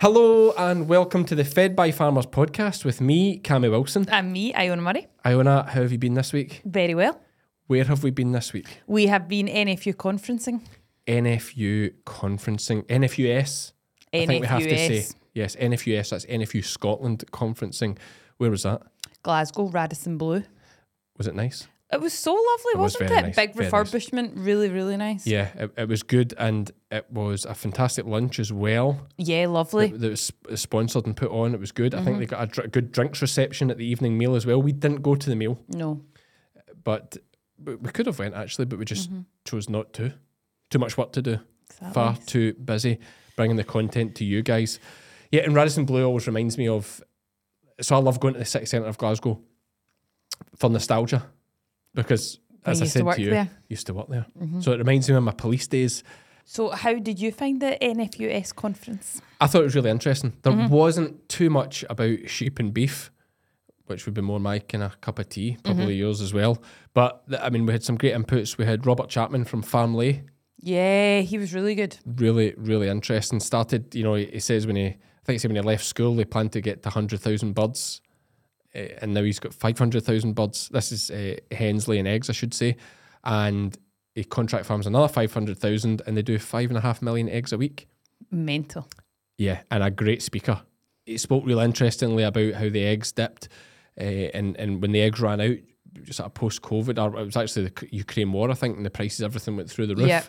Hello and welcome to the Fed by Farmers podcast with me, Cammy Wilson. And me, Iona Murray. Iona, how have you been this week? Very well. Where have we been this week? We have been NFU conferencing. NFU conferencing. NFUS. I think we have to say. Yes, NFUS, that's NFU Scotland conferencing. Where was that? Glasgow, Radisson Blu. Was it nice? It was so lovely, was wasn't very it? nice, Big very nice. refurbishment, really, really nice. Yeah, it, it was good and it was a fantastic lunch as well. Yeah, lovely. That, that was sponsored and put on. It was good. I Mm-hmm. think they got a dr- good drinks reception at the evening meal as well. We didn't go to the meal. no. but we we could have went actually, but we just Mm-hmm. chose not to. Too much work to do. Exactly. Far too busy bringing the content to you guys. Yeah, and Radisson Blu always reminds me of. So I love going to the city centre of Glasgow for nostalgia, because as I used to said to you, there. Mm-hmm. used to work there. So it reminds me of my police days. So, how did you find the NFUS conference? I thought it was really interesting. There Mm-hmm. wasn't too much about sheep and beef, which would be more my kind of cup of tea, probably Mm-hmm. yours as well. But I mean, we had some great inputs. We had Robert Chapman from Farmlay, Yeah, he was really good. really, really interesting. Started, you know, he he says when he, I think he said when he left school, they planned to get to 100,000 birds. Uh, and now he's got 500,000 birds. This is uh, Hensley and eggs, I should say. And he contract farms another 500,000 and they do five and a half million eggs a week. Mental. Yeah, and a great speaker. He spoke real interestingly about how the eggs dipped, uh, and and when the eggs ran out, sort of post COVID, or it was actually the Ukraine war, I think, and the prices, everything went through the roof. Yeah.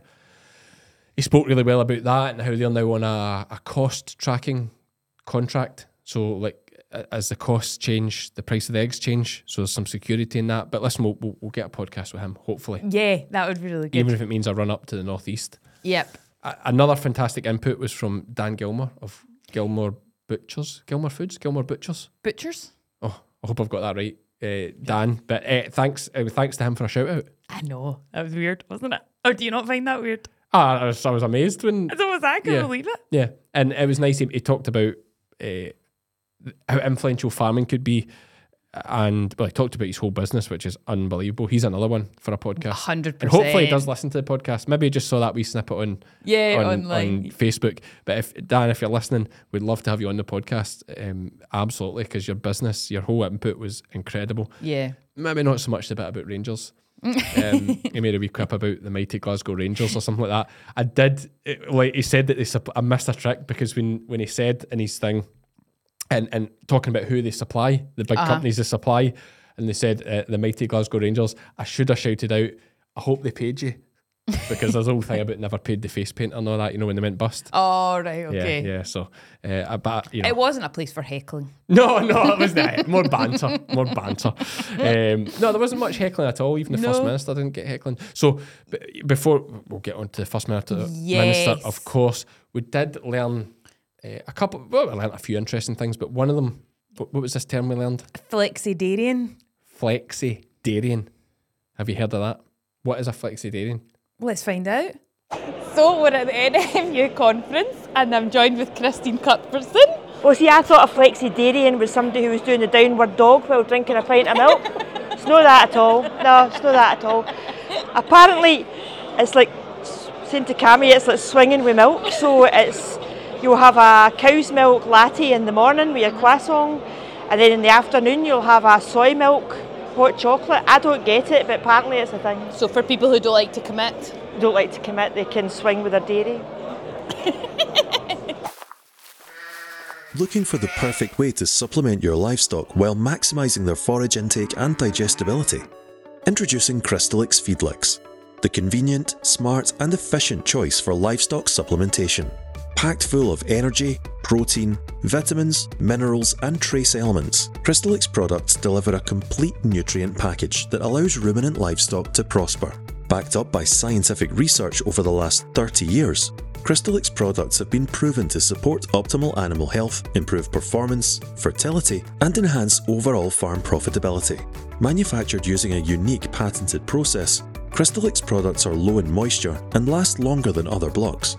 He spoke really well about that and how they're now on a, a cost tracking contract. So like as the costs change, the price of the eggs change. So there's some security in that. But listen, we'll, we'll, we'll get a podcast with him, hopefully, Yeah, that would be really good. even if it means I run up to the northeast. yep. A- another fantastic input was from Dan Gilmore of Gilmore Butchers, Gilmore Foods, Gilmore Butchers. Butchers? Oh, I hope I've got that right, uh, Dan. But uh, thanks, uh, thanks to him for a shout out. I know. That was weird, wasn't it? Oh, do you not find that weird? Ah, I was, I was amazed when, So was I. I couldn't Yeah. believe it. yeah, and it was nice. He, he talked about uh, how influential farming could be, and well, he talked about his whole business, which is unbelievable. He's another one for a podcast. 100%. Hopefully he does listen to the podcast. Maybe he just saw that wee snippet on Yeah, on, online. on Facebook. But if Dan, if you're listening, we'd love to have you on the podcast. Um, absolutely, because your business, your whole input was incredible. yeah. Maybe not so much the bit about Rangers. um, he made a wee quip about the mighty Glasgow Rangers or something like that. I did, it- like he said that they, I missed a trick because when when he said in his thing, and and talking about who they supply, the big Uh-huh. companies they supply, and they said uh, the mighty Glasgow Rangers. I should have shouted out, I hope they paid you. because there's a whole thing about never paid the face paint and all that, you know, when they went bust. Oh, right. Okay. Yeah, yeah. So, uh, but you know, It wasn't a place for heckling. no, no, it was not. more banter, more banter. Um, no, there wasn't much heckling at all. Even the first minister didn't get heckling. So, b- before we'll get on to the first minister, minister, Yes. of course, we did learn uh, a couple. Well, we learned a few interesting things, but one of them, what, what was this term we learned? Flexidarian. Flexidarian. Have you heard of that? What is a flexidarian? Let's find out. So we're at the NFU conference and I'm joined with Christine Cuthbertson. Well, see, I thought a flexidarian was somebody who was doing the downward dog while drinking a pint of milk. it's not that at all. No, it's not that at all. Apparently, it's like saying to Cammy, it's like swinging with milk. So it's you'll have a cow's milk latte in the morning with your croissant, and then in the afternoon you'll have a soy milk hot chocolate. I don't get it, but apparently it's a thing. So for people who don't like to commit, Don't like to commit, they can swing with their dairy. Looking for the perfect way to supplement your livestock while maximising their forage intake and digestibility? Introducing Crystalyx Feedlyx, the convenient, smart, and efficient choice for livestock supplementation. Packed full of energy, protein, vitamins, minerals, and trace elements, Crystalyx products deliver a complete nutrient package that allows ruminant livestock to prosper. Backed up by scientific research over the last 30 years, Crystalyx products have been proven to support optimal animal health, improve performance, fertility, and enhance overall farm profitability. Manufactured using a unique patented process, Crystalyx products are low in moisture and last longer than other blocks.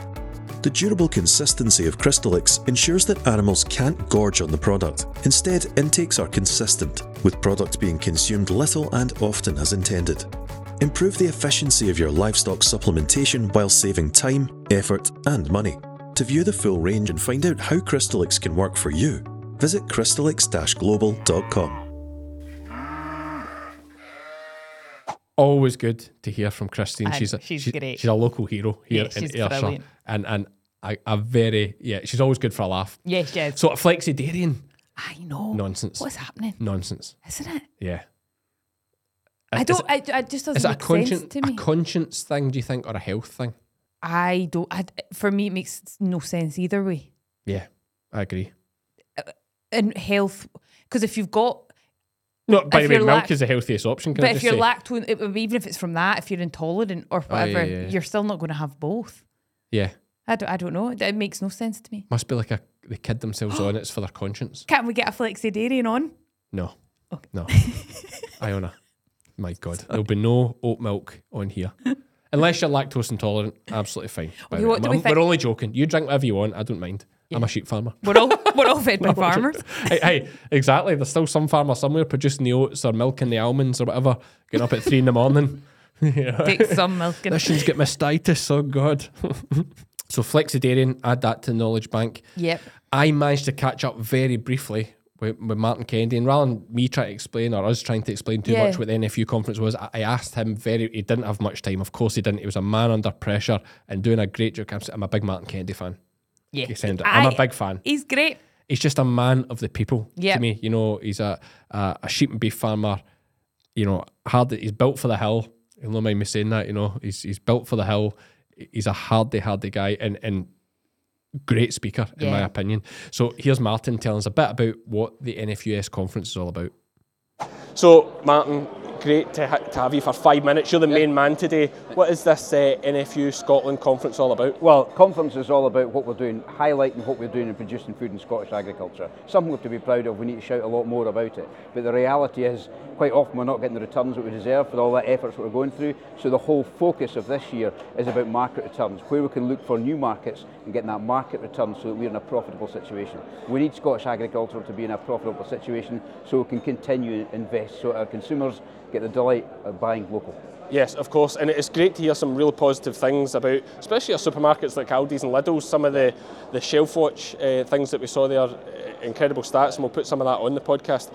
The durable consistency of Crystalyx ensures that animals can't gorge on the product. Instead, intakes are consistent, with product being consumed little and often as intended. Improve the efficiency of your livestock supplementation while saving time, effort, and money. To view the full range and find out how Crystalyx can work for you, visit crystalyx-global.com. Always good to hear from Christine. And she's a, she's she- great. She's a local hero here Yeah, in Ayrshire, brilliant. and and a, a very yeah. She's always good for a laugh. Yes, yes. So a flexidarian I know. nonsense, What's happening? nonsense. Isn't it? Yeah. I don't. it- I, I just doesn't Is it a make sense conscience, to a conscience thing? Do you think, or a health thing? I don't. I, for me, it makes no sense either way. Yeah, I agree. And health, because if you've got, No, by If the way, milk lac- is the healthiest option. Can I but if just you're say? lactose, it- even if it's from that, if you're intolerant or Oh, yeah, whatever, yeah, yeah. you're still not going to have both. yeah, I don't. I don't know. It makes no sense to me. must be like a they kid themselves on. It's for their conscience. Can't we get a flexidarian on? No, Okay. no, Iona. My God, there'll be no oat milk on here. Unless you're lactose intolerant, absolutely fine. Okay, what do we think- We're only joking. You drink whatever you want. I don't mind. I'm a sheep farmer. We're all we're all fed by farmers. hey, hey, exactly. There's still some farmer somewhere producing the oats or milking the almonds or whatever, getting up at three in the morning. Yeah. Take some milk and This one's got mastitis. Oh God. so flexidarian, add that to the knowledge bank. Yep. I managed to catch up very briefly with, with Martin Kennedy, and rather than me trying to explain or us trying to explain too Yeah. much what the NFU conference was, I, I asked him very. He didn't have much time. Of course, he didn't. He was a man under pressure and doing a great job. I'm, I'm a big Martin Kennedy fan. Yeah. He sounded- I'm a I- big fan. He's great. He's just a man of the people Yep. to me. You know, he's a, a a sheep and beef farmer. You know, hard. He's built for the hill. You'll not mind me saying that. You know, he's he's built for the hill. He's a hardy, hardy guy, and and great speaker in my opinion. So here's Martin telling us a bit about what the NFUS conference is all about. So Martin, great to, ha- to have you for five minutes. You're the main man today. What is this uh, NFU Scotland conference all about? Well, conference is all about what we're doing, highlighting what we're doing in producing food in Scottish agriculture. Something we have to be proud of, we need to shout a lot more about it. But the reality is, quite often we're not getting the returns that we deserve for all that efforts that we're going through. So the whole focus of this year is about market returns, where we can look for new markets and getting that market return so that we're in a profitable situation. We need Scottish agriculture to be in a profitable situation so we can continue to invest, so our consumers get the delight of buying local. Yes, of course, and it's great to hear some real positive things about, especially our supermarkets like Aldi's and Lidl's. Some of the the shelf watch uh, things that we saw there, uh, incredible stats, and we'll put some of that on the podcast.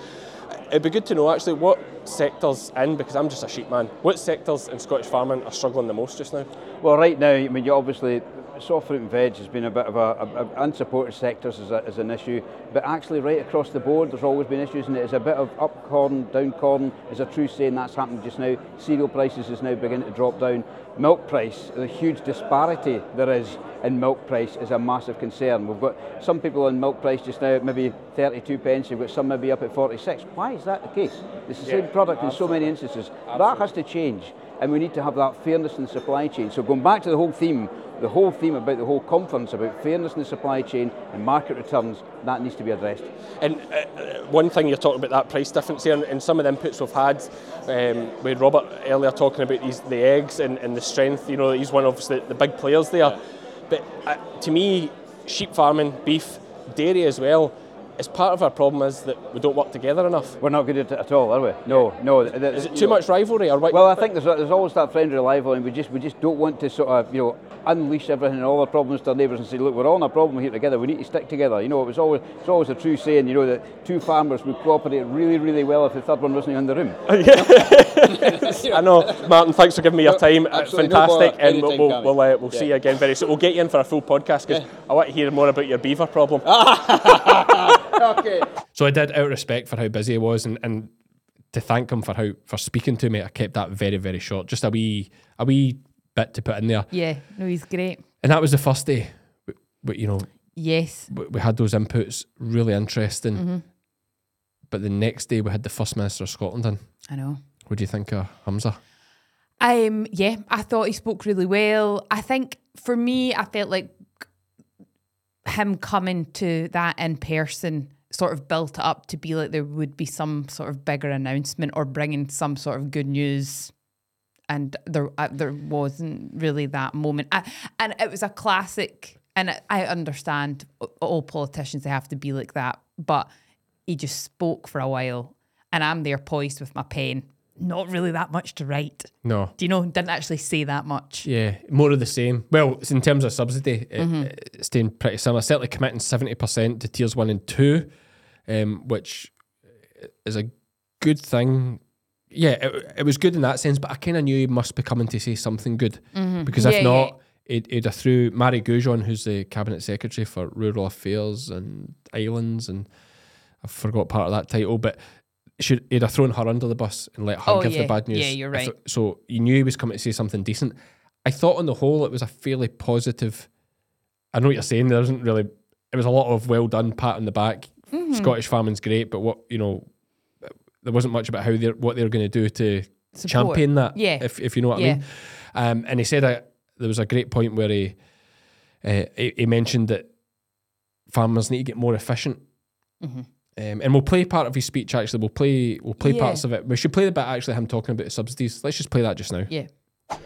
It'd be good to know actually what sectors in, because I'm just a sheep man. What sectors in Scottish farming are struggling the most just now? Well, right now, I mean, you obviously, soft fruit and veg has been a bit of a, a, unsupported sectors as, a, an issue, but actually, right across the board, there's always been issues, and it is a bit of up corn, down corn is a true saying that's happened just now. Cereal prices is now beginning to drop down. Milk price, the huge disparity there is in milk price is a massive concern. We've got some people on milk price just now at maybe 32 pence, you've got some maybe up at 46. Why is that the case? It's the same product in so many instances. That has to change and we need to have that fairness in the supply chain. So going back to the whole theme, the whole theme about the whole conference about fairness in the supply chain and market returns, that needs to be addressed. And uh, uh, one thing you're talking about that price difference here, and, and some of the inputs we've had um, with Robert earlier talking about these the eggs and, and the strength. You know, he's one of the, the big players there. But uh, to me, sheep farming, beef, dairy as well, is part of our problem is that we don't work together enough. We're not good at it at all, are we? No, no. th- th- Is it too know- much rivalry or what? Well, I think there's, there's always that friendly rivalry, and we just we just don't want to sort of you know unleash everything and all our problems to our neighbours and say, look, we're all in a problem here together. We need to stick together. You know, it was always it's always a true saying. You know that two farmers would cooperate really, really well if the third one wasn't in the room. I know, Martin. Thanks for giving me your time. Absolutely, no Fantastic, bother. and we'll we'll, we'll, uh, we'll see you again very soon. We'll get you in for a full podcast because I want to hear more about your beaver problem. okay. So I did, out of respect for how busy he was, and, and to thank him for how for speaking to me, I kept that very very short. Just a wee a wee bit to put in there, Yeah, no, he's great. and that was the first day. But, but you know, Yes. we, we had those inputs, really interesting. Mm-hmm. But the next day we had the first minister of Scotland in. I know. What do you think of Humza? Um, yeah, I thought he spoke really well. I think for me, I felt like him coming to that in person sort of built up to be like there would be some sort of bigger announcement or bringing some sort of good news. And there, uh, there wasn't really that moment. I, and it was a classic. And I understand all politicians they have to be like that, but he just spoke for a while, and I'm there poised with my pen, not really that much to write. No. Do you know? Didn't actually say that much. Yeah, more of the same. Well, it's in terms of subsidy, it- Mm-hmm. it's staying pretty similar. Certainly committing 70% to tiers one and two, um, which is a good thing. Yeah, it, it was good in that sense, but I kind of knew he must be coming to say something good. Because if Mm-hmm. Yeah, not, it, it'd have threw Mairi Gougeon, who's the Cabinet Secretary for Rural Affairs and Islands, and I forgot part of that title, but should he'd have thrown her under the bus and let her Oh, give yeah. the bad news. Yeah, you're right. so you knew he was coming to say something decent. I thought on the whole it was a fairly positive. I know what you're saying. There isn't really. It was a lot of well done, pat on the back. Mm-hmm. Scottish farming's great, but what you know, there wasn't much about how they're what they're going to do to Support. champion that. Yeah. if if you know what Yeah. I mean. Um, and he said uh, there was a great point where he, uh, he he mentioned that farmers need to get more efficient. Um, and we'll play part of his speech. Actually, we'll play we'll play Yeah. parts of it. We should play the bit actually him talking about the subsidies. Let's just play that just now. Yeah.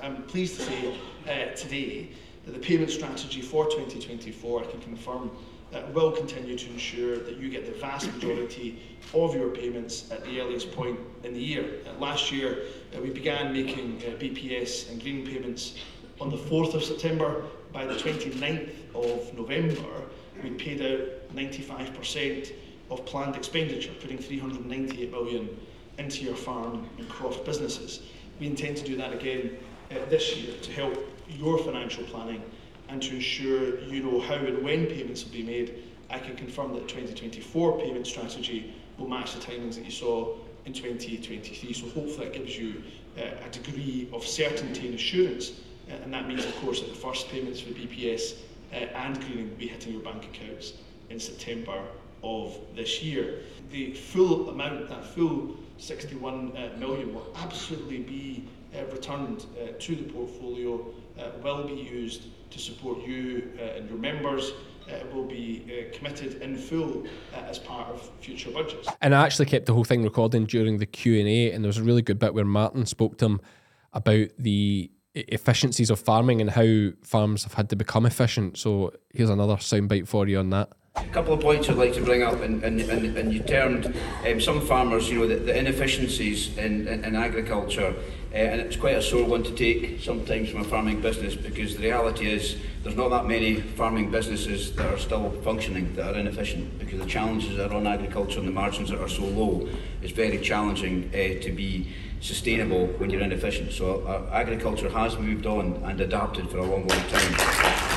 I'm pleased to say uh, today that the payment strategy for 2024, I can confirm, uh, will continue to ensure that you get the vast majority of your payments at the earliest point in the year. Uh, last year, uh, we began making uh, BPS and green payments on the 4th of September. By the 29th of November, we paid out 95% of planned expenditure, putting 398 million into your farm and crop businesses. We intend to do that again uh, this year to help your financial planning and to ensure you know how and when payments will be made. I can confirm that the 2024 payment strategy will match the timings that you saw in 2023. So hopefully that gives you uh, a degree of certainty and assurance. Uh, and that means, of course, that the first payments for BPS uh, and greening will be hitting your bank accounts in September of this year. The full amount, that full 61 uh, million, will absolutely be uh, returned uh, to the portfolio, uh, will be used to support you uh, and your members. Uh, it will be uh, committed in full uh, as part of future budgets. And I actually kept the whole thing recording during the Q and A, and there was a really good bit where Martin spoke to him about the efficiencies of farming and how farms have had to become efficient. So here's another soundbite for you on that. A couple of points I'd like to bring up, and, and, and, and you termed um, some farmers, you know, the, the inefficiencies in, in, in agriculture, uh, and it's quite a sore one to take sometimes from a farming business because the reality is there's not that many farming businesses that are still functioning that are inefficient because the challenges that are on agriculture and the margins that are so low it's very challenging uh, to be sustainable when you're inefficient. So uh, agriculture has moved on and adapted for a long, long time.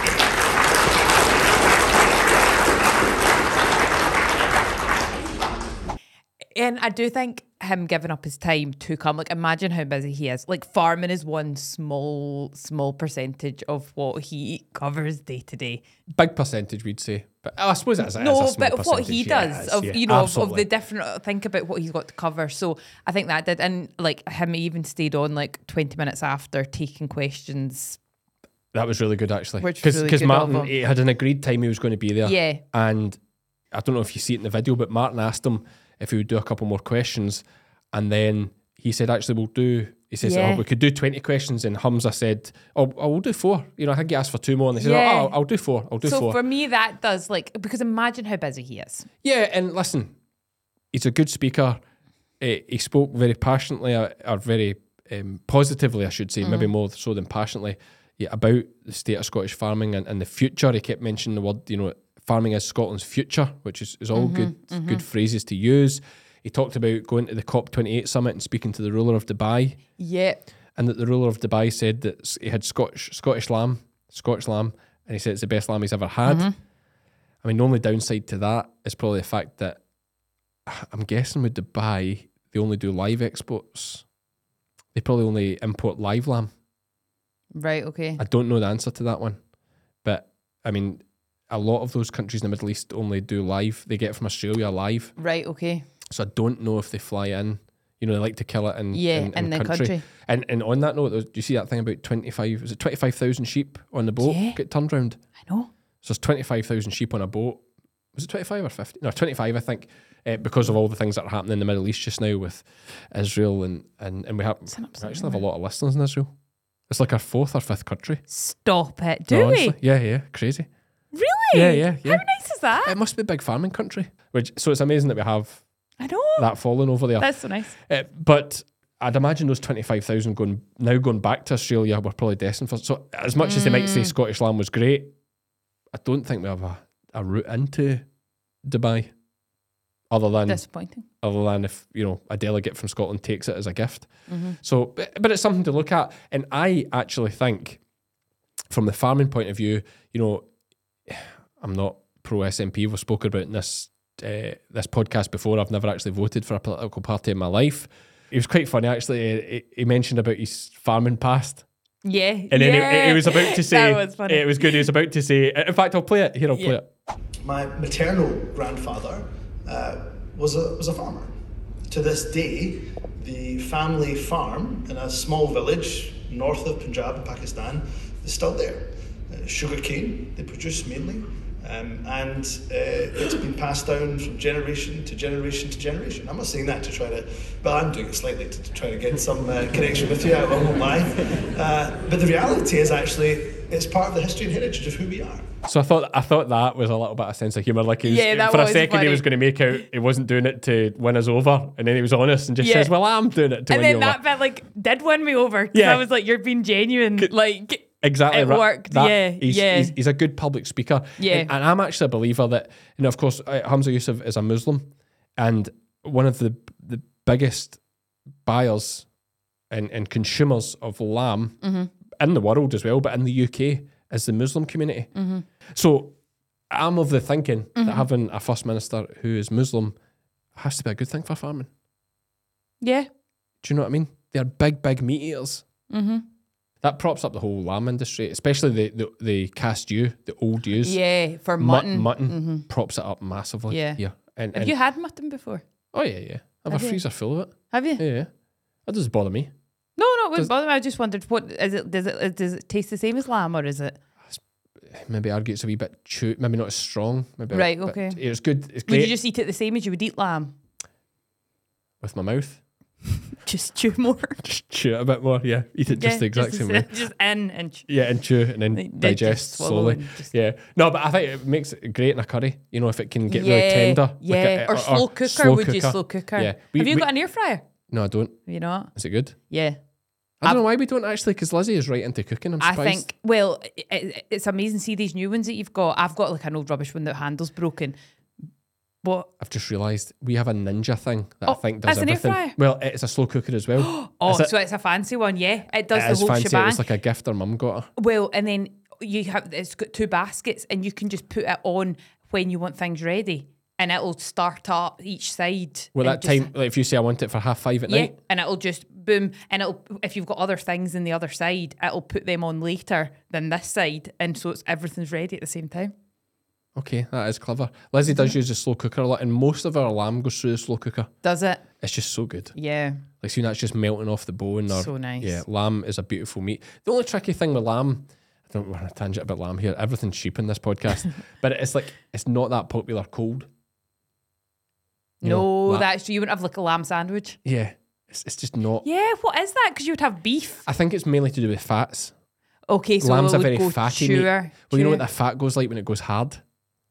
And I do think him giving up his time to come, like imagine how busy he is. Like farming is one small, small percentage of what he covers day to day. Big percentage, we'd say, but I suppose that's No, but of what he does, of you know, of, of the different. Uh, think about what he's got to cover. So I think that did, and like him even stayed on like twenty minutes after taking questions. that was really good actually, because really Martin he had an agreed time he was going to be there. Yeah. and I don't know if you see it in the video, but Martin asked him if he would do a couple more questions, and then he said, "Actually, we'll do." He says, Yeah. "Oh, we could do twenty questions," and Humza said, "Oh, I will do four. You know, I think he asked for two more, and they said, Yeah. "Oh, I'll, I'll do four. I'll do So four. for me, that does like because imagine how busy he is. Yeah, and listen, he's a good speaker. Eh, he spoke very passionately, or very um, positively, I should say, maybe more so than passionately, yeah, about the state of Scottish farming and, and the future. He kept mentioning the word, you know, farming is Scotland's future, which is, is all mm-hmm, good mm-hmm. good phrases to use. He talked about going to the COP28 summit and speaking to the ruler of Dubai, Yeah. and that the ruler of Dubai said that he had Scottish Scottish lamb, Scottish lamb, and he said it's the best lamb he's ever had. Mm-hmm. I mean, the only downside to that is probably the fact that I'm guessing with Dubai, they only do live exports. They probably only import live lamb. Right. Okay. I don't know the answer to that one, but I mean, a lot of those countries in the Middle East only do live. They get it from Australia live, Right. Okay. so I don't know if they fly in. You know, they like to kill it in Yeah, in, in the country. And and on that note, do you see that thing about twenty five? Was it twenty five thousand sheep on the boat Yeah. get turned round? I know. So it's 25,000 sheep on a boat. Was it 25 or 50? No, 25, I think, uh, because of all the things that are happening in the Middle East just now with Israel. And, and, and we, have, we actually have a lot of listeners in Israel. It's like our fourth or fifth country. Stop it. Do No, we? honestly. Yeah, yeah. Crazy. Really? Yeah, yeah, yeah. How nice is that? It must be a big farming country. Which So it's amazing that we have I know. that falling over there. That's so nice. Uh, but I'd imagine those twenty five thousand going now going back to Australia were probably destined for. So as much as they might say Mm. Scottish lamb was great, I don't think we have a, a route into Dubai, other than Disappointing. other than if you know a delegate from Scotland takes it as a gift. Mm-hmm. So, but, but it's something to look at, and I actually think, from the farming point of view, you know, I'm not pro SNP. We've spoken about in this uh, this podcast before. I've never actually voted for a political party in my life. It was quite funny actually. He, he mentioned about his farming past. Yeah. And then yeah. he, he was about to say, that was funny. it was good. He was about to say, in fact, I'll play it. Here, I'll play it. My maternal grandfather uh, was a was a farmer. To this day, the family farm in a small village north of Punjab in Pakistan is still there. Uh, sugar cane they produce mainly, um, and uh, it's been passed down from generation to generation to generation. I'm not saying that to try to, but I'm doing it slightly to, to try to get some uh, connection with you. I won't lie, uh, but the reality is actually it's part of the history and heritage of who we are. So I thought I thought that was a little bit of sense of humour. Like he was, Yeah, for a second funny. he was going to make out he wasn't doing it to win us over, and then he was honest and just Yeah. says, "Well, I'm doing it to and win then that bit like did win me over. 'cause Yeah. I was like, you're being genuine. Like Exactly, it right. worked, That- yeah, he's, yeah. He's, he's a good public speaker. Yeah. and, and I'm actually a believer that you know, of course, uh, Humza Yousaf is a Muslim, and one of the the biggest buyers and, and consumers of lamb Mm-hmm. in the world as well, but in the UK is the Muslim community. Mm-hmm. So I'm of the thinking that having a first minister who is Muslim has to be a good thing for farming. yeah. Do you know what I mean? They're big, big meat eaters. Mm-hmm. That props up the whole lamb industry, especially the the, the cast ewe, the old ewes. Yeah, for Mutton, mutton. mutton props it up massively. Yeah. yeah. And, Have and- you had mutton before? oh yeah, yeah. I have, Have a you? freezer full of it. Have you? Yeah, yeah. That doesn't bother me. No, no, it wouldn't Does- bother me. I just wondered what is it? Does it does it taste the same as lamb or is it? Maybe argue it's a wee bit chew, maybe not as strong. Maybe Right, bit- okay. It's good. It's Would great you just eat it the same as you would eat lamb? with my mouth. Just chew more. Just chew it a bit more. Yeah, eat it just Yeah, the exact same way. Just in and chew. Yeah, and chew and then Like, digest slowly. just- Yeah, no, but I think it makes it great in a curry. You know, if it can get really Yeah, tender. like Yeah, uh, a- or, slow cooker. would you slow cooker? Yeah. We- Have you we- got an air fryer? No, I don't. You know. Is it good? Yeah. I don't know why we don't actually, because Lizzie is right into cooking. I'm I surprised. think, well, it, it's amazing. To see these new ones that you've got. I've got like an old rubbish one that handle's broken. But I've just realised we have a ninja thing that I Oh, think does everything. Well, it's a slow cooker as well. oh, it- so it's a fancy one. Yeah, it does it the whole fancy. Shebang. It's like a gift her mum got her. well, and then you have it's got two baskets, and you can just put it on when you want things ready, and it'll start up each side. Well, that time, like if you say I want it for half five at Yeah, night, and it'll just boom, and it'll if you've got other things in the other side, it'll put them on later than this side, and so it's everything's ready at the same time. Okay, that is clever. Lizzie does mm-hmm. use the slow cooker a lot, and most of our lamb goes through the slow cooker. Does it? It's just so good. Yeah. Like seeing that's just melting off the bone. Or, So nice. Yeah, lamb is a beautiful meat. The only tricky thing with lamb, I don't want to tangent about lamb here. Everything's cheap in this podcast, but it's like it's not that popular cold. You know, No, la- that's you wouldn't have like a lamb sandwich. Yeah, it's, it's just not. Yeah, what is that? Because you would have beef. I think it's mainly to do with fats. Okay, so Lamb's a very fatty meat. chewer, Well, you know what the fat goes like when it goes hard.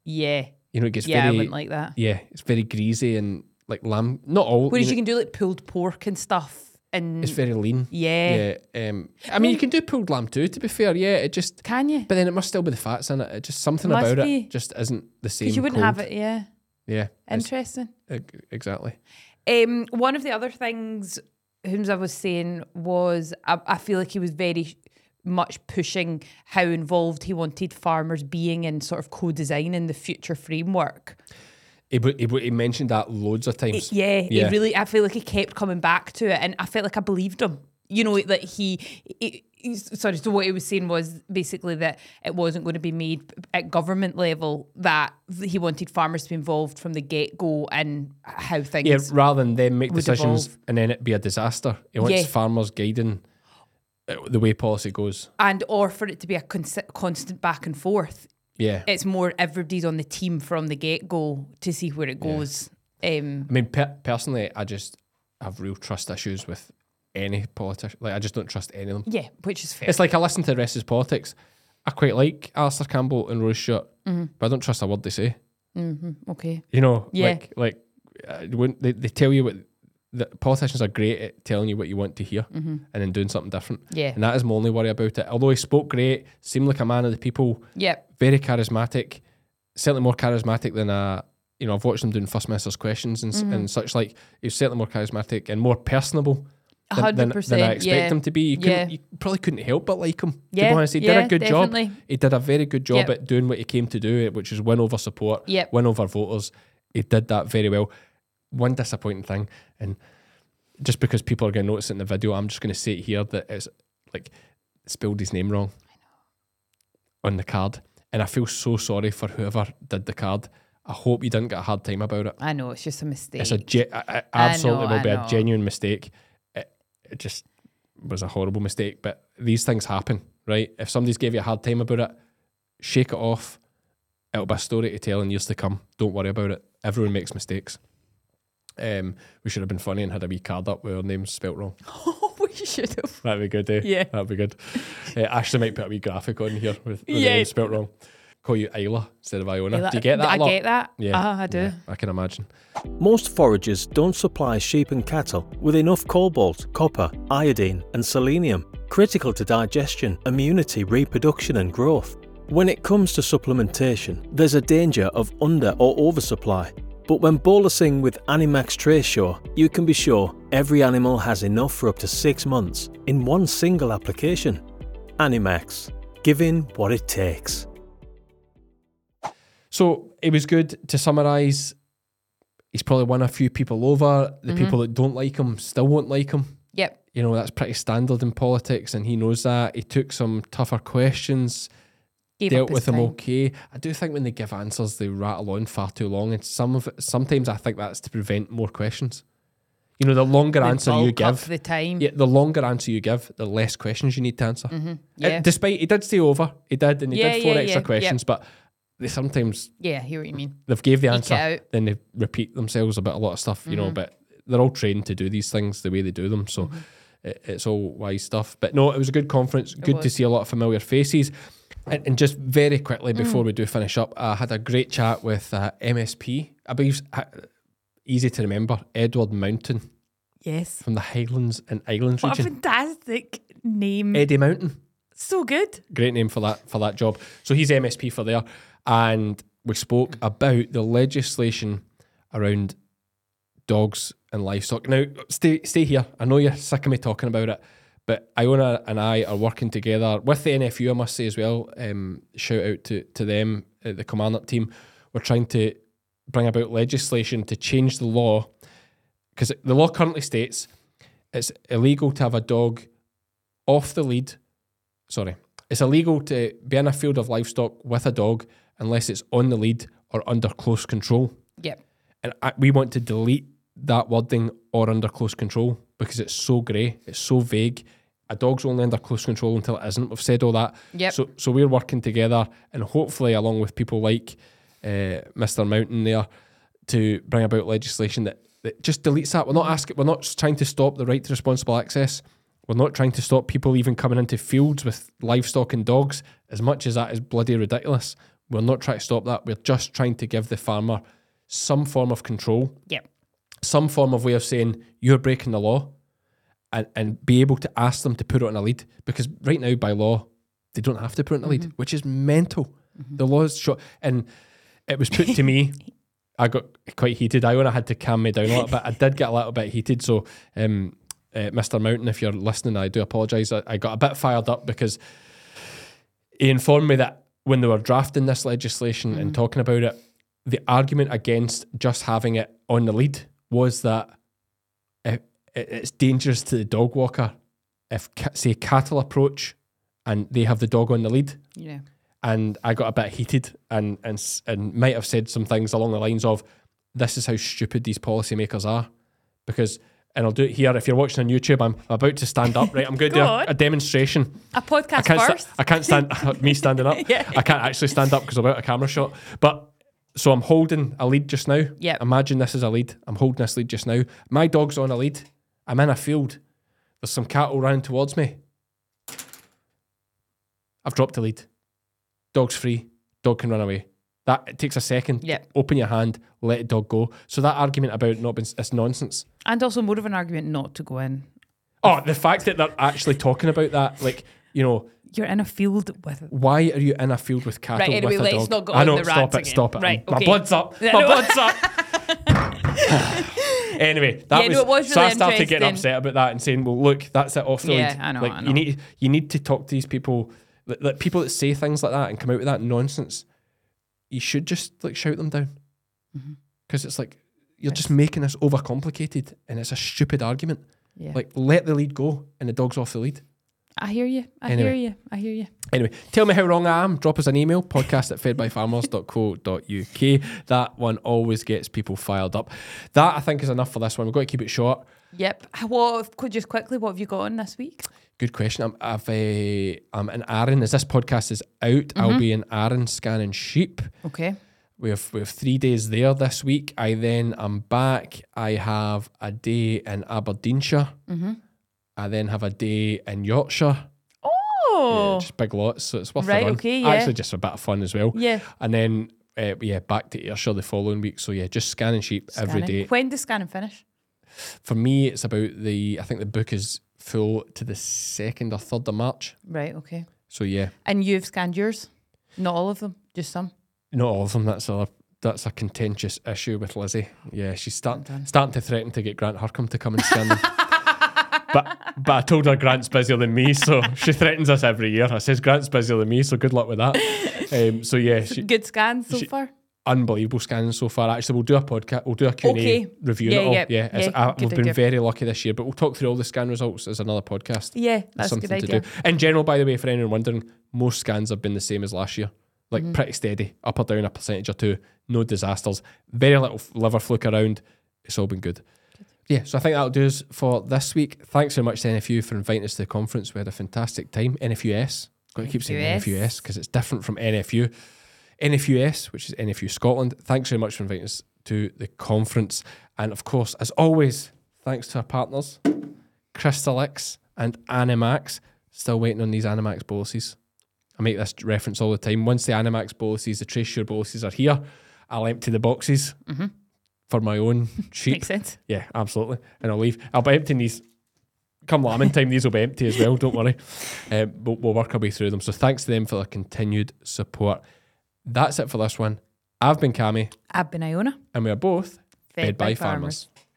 Yeah, You know, it gets yeah, I wouldn't like that. yeah, it's very greasy and like lamb. Not all. Whereas you know, can do like pulled pork and stuff, and it's very lean. yeah. Yeah. Um, I mean, you can do pulled lamb too. To be fair, yeah, it just. can you? But then it must still be the fats in it. It just something about be. it just isn't the same. Because you wouldn't have it. Yeah, Yeah. interesting. exactly. Um, one of the other things Humza was saying was I, I feel like he was very much pushing how involved he wanted farmers being in sort of co-designing the future framework. He, he, he mentioned that loads of times. Yeah, Yeah. he really. I feel like he kept coming back to it, and I felt like I believed him. You know, that he, sorry. So what he was saying was basically that it wasn't going to be made at government level. That he wanted farmers to be involved from the get go and how things. Yeah, rather than them make decisions evolve. and then it be a disaster. He wants Yeah. farmers guiding the way policy goes. and or for it to be a consi- constant back and forth. Yeah. It's more everybody's on the team from the get go to see where it goes. Um, I mean, per- personally, I just have real trust issues with any politician. Like, I just don't trust any of them. yeah, which is fair. It's like I listen to the rest of his politics. I quite like Alastair Campbell and Rory Stewart, Mm-hmm. but I don't trust a word they say. Mhm. okay. You know, Yeah. like like uh, when they, they tell you what the politicians are great at telling you what you want to hear and then doing something different. Mm-hmm. Yeah. And that is my only worry about it. Although he spoke great, seemed like a man of the people, Yep. very charismatic, certainly more charismatic than a. You know, I've watched him doing First Minister's questions and, Mm-hmm. and such like. He's certainly more charismatic and more personable than, than, than I expect yeah. him to be. You, Yeah. you probably couldn't help but like him. To Yeah, be honest, he did a good definitely. job. He did a very good job Yep. at doing what he came to do, which is win over support, Yep. win over voters. He did that very well. One disappointing thing, and just because people are going to notice it in the video, I'm just going to say it here that it's like spelled his name wrong on the card, and I feel so sorry for whoever did the card. I hope you didn't get a hard time about it. I know it's just a mistake. It's a ge- I- I- I absolutely know, will I be a genuine mistake. It, it just was a horrible mistake, but these things happen, right? If somebody's gave you a hard time about it, shake it off. It'll be a story to tell in years to come. Don't worry about it. Everyone makes mistakes. Um, we should have been funny and had a wee card up with our names spelt wrong. oh, we should have. That'd be good, eh? Yeah. That'd be good. Uh, Ashley might put a wee graphic on here with, with the Yeah. name spelt wrong. Call you Isla instead of Iona. Like- Do you get that? I lot? get that. Yeah. Ah, I do. Yeah, I can imagine. Most foragers don't supply sheep and cattle with enough cobalt, copper, iodine, and selenium, critical to digestion, immunity, reproduction, and growth. When it comes to supplementation, there's a danger of under or oversupply. But when bolusing with Animax Tracesure, you can be sure every animal has enough for up to six months in one single application. Animax, giving what it takes. So it was good to summarise. He's probably won a few people over. The Mm-hmm. people that don't like him still won't like him. Yep. You know, that's pretty standard in politics, and he knows that. He took some tougher questions, Gave dealt with them okay. I do think when they give answers, they rattle on far too long, and some of it, sometimes I think that's to prevent more questions. You know, the longer They answer you give, the time. yeah, the longer answer you give, the less questions you need to answer. Uh, Yeah. despite he did stay over, he did, and he Yeah, did four yeah, extra yeah, questions, but they sometimes yeah, I hear what you mean. they've gave the answer. Mm-hmm. then they repeat themselves about a lot of stuff, you know. But they're all trained to do these things the way they do them, so it, it's all wise stuff. But no, it was a good conference. good to see a lot of familiar faces. And, and just very quickly Mm. before we do finish up, I had a great chat with uh, MSP. I believe uh, easy to remember Edward Mountain Yes. from the Highlands and Islands What a fantastic name. Eddie Mountain. so good. great name for that for that job. So he's MSP for there, and we spoke about the legislation around dogs and livestock. Now, stay stay here. I know you're sick of me talking about it, but Iona and I are working together with the NFU. I must say as well. Um, shout out to to them, uh, the command up team. We're trying to bring about legislation to change the law because the law currently states it's illegal to have a dog off the lead sorry, it's illegal to be in a field of livestock with a dog unless it's on the lead or under close control. Yep. And I, we want to delete that wording or under close control because it's so grey, it's so vague. A dog's only under close control until it isn't. We've said all that. Yep. So, so we're working together and hopefully, along with people like uh, Mr. Mountain there, to bring about legislation that, that just deletes that. We're not asking. We're not trying to stop the right to responsible access. We're not trying to stop people even coming into fields with livestock and dogs. As much as that is bloody ridiculous, we're not trying to stop that. We're just trying to give the farmer some form of control, Yep. Some form of way of saying you're breaking the law, and and be able to ask them to put it on a lead. Because right now, by law, they don't have to put it on a lead, which is mental. The law is short, and it was put to me. I got quite heated. I only had to calm me down a little bit. I did get a little bit heated. So, um, uh, Mr. Mountain, if you're listening, I do apologise. I, I got a bit fired up because he informed me that when they were drafting this legislation and talking about it, the argument against just having it on the lead was that it, it- it's dangerous to the dog walker if, say, cattle approach and they have the dog on the lead Yeah. and I got a bit heated and and and might have said some things along the lines of, "This is how stupid these policymakers are," because. And I'll do it here. If you're watching on YouTube, I'm about to stand up. Right, I'm going to do a, a demonstration. A podcast I can't. sta- first. I can't stand. me standing up. Yeah. I can't actually stand up because I'm out of camera shot. But so I'm holding a lead just now. Yeah. Imagine this is a lead. I'm holding this lead just now. My dog's on a lead. I'm in a field. There's some cattle running towards me. I've dropped the lead. Dog's free. Dog can run away. That it takes a second. Yep. Open your hand, let the dog go. So that argument about not being it's nonsense. And also more of an argument not to go in. Oh, the fact that they're actually talking about that, like you know, You're in a field with why are you in a field with cattle Right, anyway, with a let's dog? not go I know. the stop it. again. Stop it. Right, My okay. blood's up. Yeah, My no. blood's up. anyway, that Yeah, was, no, was so I really started getting upset about that and saying, "Well, look, that's it off the Yeah, lead. I know, Like I know. you need you need to talk to these people, like, like people that say things like that and come out with that nonsense. You should just like shout them down Mm-hmm. because it's like you're just making this overcomplicated and it's a stupid argument. Yeah. Like let the lead go and the dog's off the lead. I hear you. I Anyway. hear you. I hear you. Anyway, tell me how wrong I am. Drop us an email, podcast at fedbyfarmers.co.uk. That one always gets people fired up. That I think is enough for this one. We've got to keep it short. Yep. Qu- just quickly, what have you got on this week? Good question. I'm, I've, uh, I'm in Arran. As this podcast is out, I'll be in Arran scanning sheep. Okay. We have we have three days there this week. I then am back. I have a day in Aberdeenshire. I then have a day in Yorkshire. Yeah, Oh. just big lots, so it's worth Right, the run. okay, yeah. Actually, just for a bit of fun as well. Yeah. And then, uh, yeah, back to Ayrshire the following week. So yeah, just scanning sheep every Scanning. day. When does scanning finish? For me, it's about the. I think the book is full to the second or third of March. Right. Okay. So yeah, And you've scanned yours? Not all of them, just some. not all of them. That's a that's a contentious issue with Lizzie. Yeah, she's start, starting to threaten to get Grant Harcum to come and scan them. but but I told her Grant's busier than me, so she threatens us every year. I says Grant's busier than me, so good luck with that. Um, so yeah, she, Good scans so she- far. unbelievable scanning so far. Actually, we'll do a podcast. We'll do a Q and A Okay. review. Yeah, it all. yeah, yeah. Yeah, uh, we've been very lucky this year, but we'll talk through all the scan results as another podcast. Yeah, that's a good something idea. to do. In general, by the way, for anyone wondering, most scans have been the same as last year. Like Mm-hmm. pretty steady, up or down a percentage or two. No disasters. Very little liver fluke around. It's all been good. Yeah, so I think that'll do us for this week. Thanks very much to NFU for inviting us to the conference. We had a fantastic time. NFUS. Got to keep saying NFUS. Because it's different from NFU. NFUS, which is NFU Scotland. Thanks very much for inviting us to the conference. And of course, as always, thanks to our partners, Crystalyx and Animax. Still waiting on these Animax boluses. I make this reference all the time. Once the Animax boluses, the Tracesure boluses are here, I'll empty the boxes for my own sheep. Makes sense. Yeah, absolutely. And I'll leave. I'll be emptying these. Come lambing time, these will be empty as well. Don't worry. Um, we'll, we'll work our way through them. So thanks to them for their continued support. That's it for this one. I've been Cammy, I've been Iona. and we are both fed, by, farmers.